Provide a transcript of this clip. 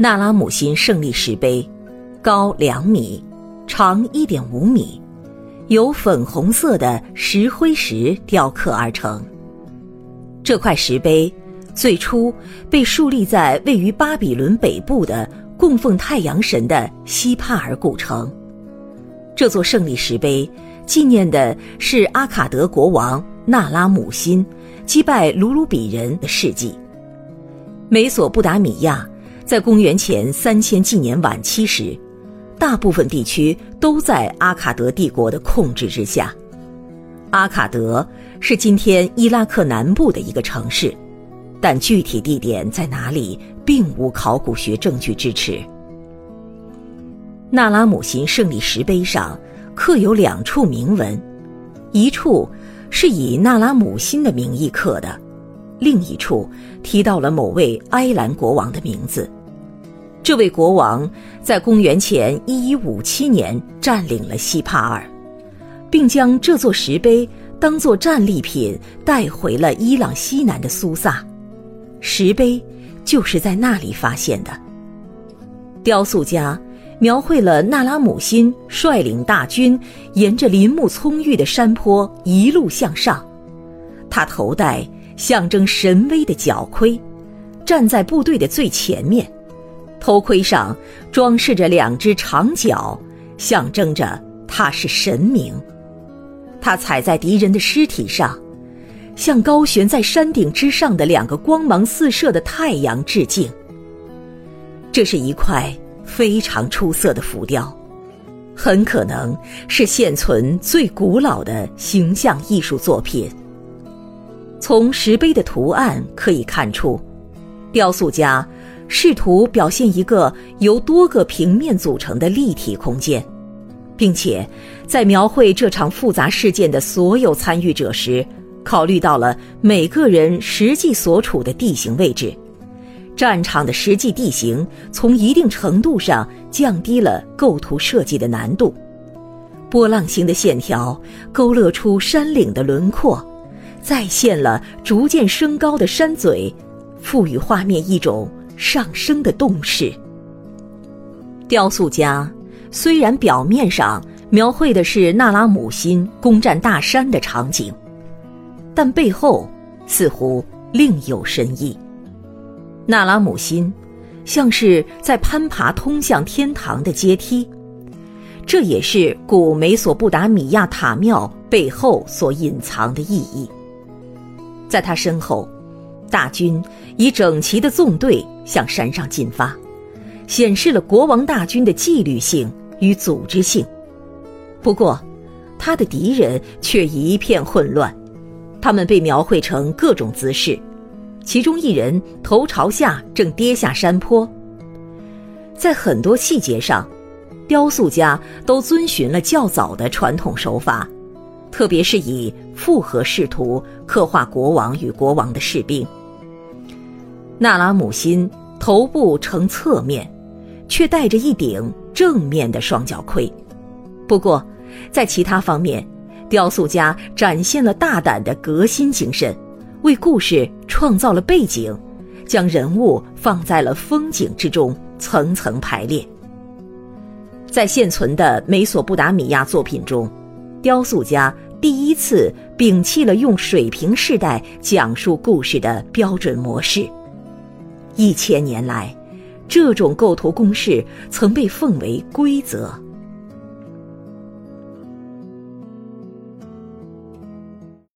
那拉姆辛胜利石碑，高两米，长一点五米，由粉红色的石灰石雕刻而成。这块石碑最初被树立在位于巴比伦北部的供奉太阳神的西帕尔古城。这座胜利石碑纪念的是阿卡德国王那拉姆辛击败卢鲁比人的事迹。美索不达米亚。在公元前三千纪年晚期时，大部分地区都在阿卡德帝国的控制之下。阿卡德是今天伊拉克南部的一个城市，但具体地点在哪里，并无考古学证据支持。那拉姆辛胜利石碑上刻有两处铭文，一处是以那拉姆辛的名义刻的，另一处提到了某位埃兰国王的名字。这位国王在公元前一一五七年占领了西帕尔，并将这座石碑当作战利品带回了伊朗西南的苏萨。石碑就是在那里发现的。雕塑家描绘了纳拉姆辛率领大军沿着林木葱郁的山坡一路向上，他头戴象征神威的角盔，站在部队的最前面。头盔上装饰着两只长角，象征着他是神明。他踩在敌人的尸体上，向高悬在山顶之上的两个光芒四射的太阳致敬。这是一块非常出色的浮雕，很可能是现存最古老的形象艺术作品。从石碑的图案可以看出，雕塑家。试图表现一个由多个平面组成的立体空间，并且在描绘这场复杂事件的所有参与者时，考虑到了每个人实际所处的地形位置。战场的实际地形从一定程度上降低了构图设计的难度。波浪形的线条勾勒出山岭的轮廓，再现了逐渐升高的山嘴，赋予画面一种。上升的动势。雕塑家虽然表面上描绘的是纳拉姆辛攻占大山的场景，但背后似乎另有深意。纳拉姆辛像是在攀爬通向天堂的阶梯，这也是古美索不达米亚塔庙背后所隐藏的意义。在他身后。大军以整齐的纵队向山上进发，显示了国王大军的纪律性与组织性。不过，他的敌人却一片混乱，他们被描绘成各种姿势，其中一人头朝下正跌下山坡。在很多细节上，雕塑家都遵循了较早的传统手法，特别是以复合视图刻画国王与国王的士兵。纳拉姆辛头部呈侧面，却戴着一顶正面的双角盔。不过，在其他方面，雕塑家展现了大胆的革新精神，为故事创造了背景，将人物放在了风景之中，层层排列。在现存的美索不达米亚作品中，雕塑家第一次摒弃了用水平世代讲述故事的标准模式。一千年来，这种构图公式曾被奉为规则。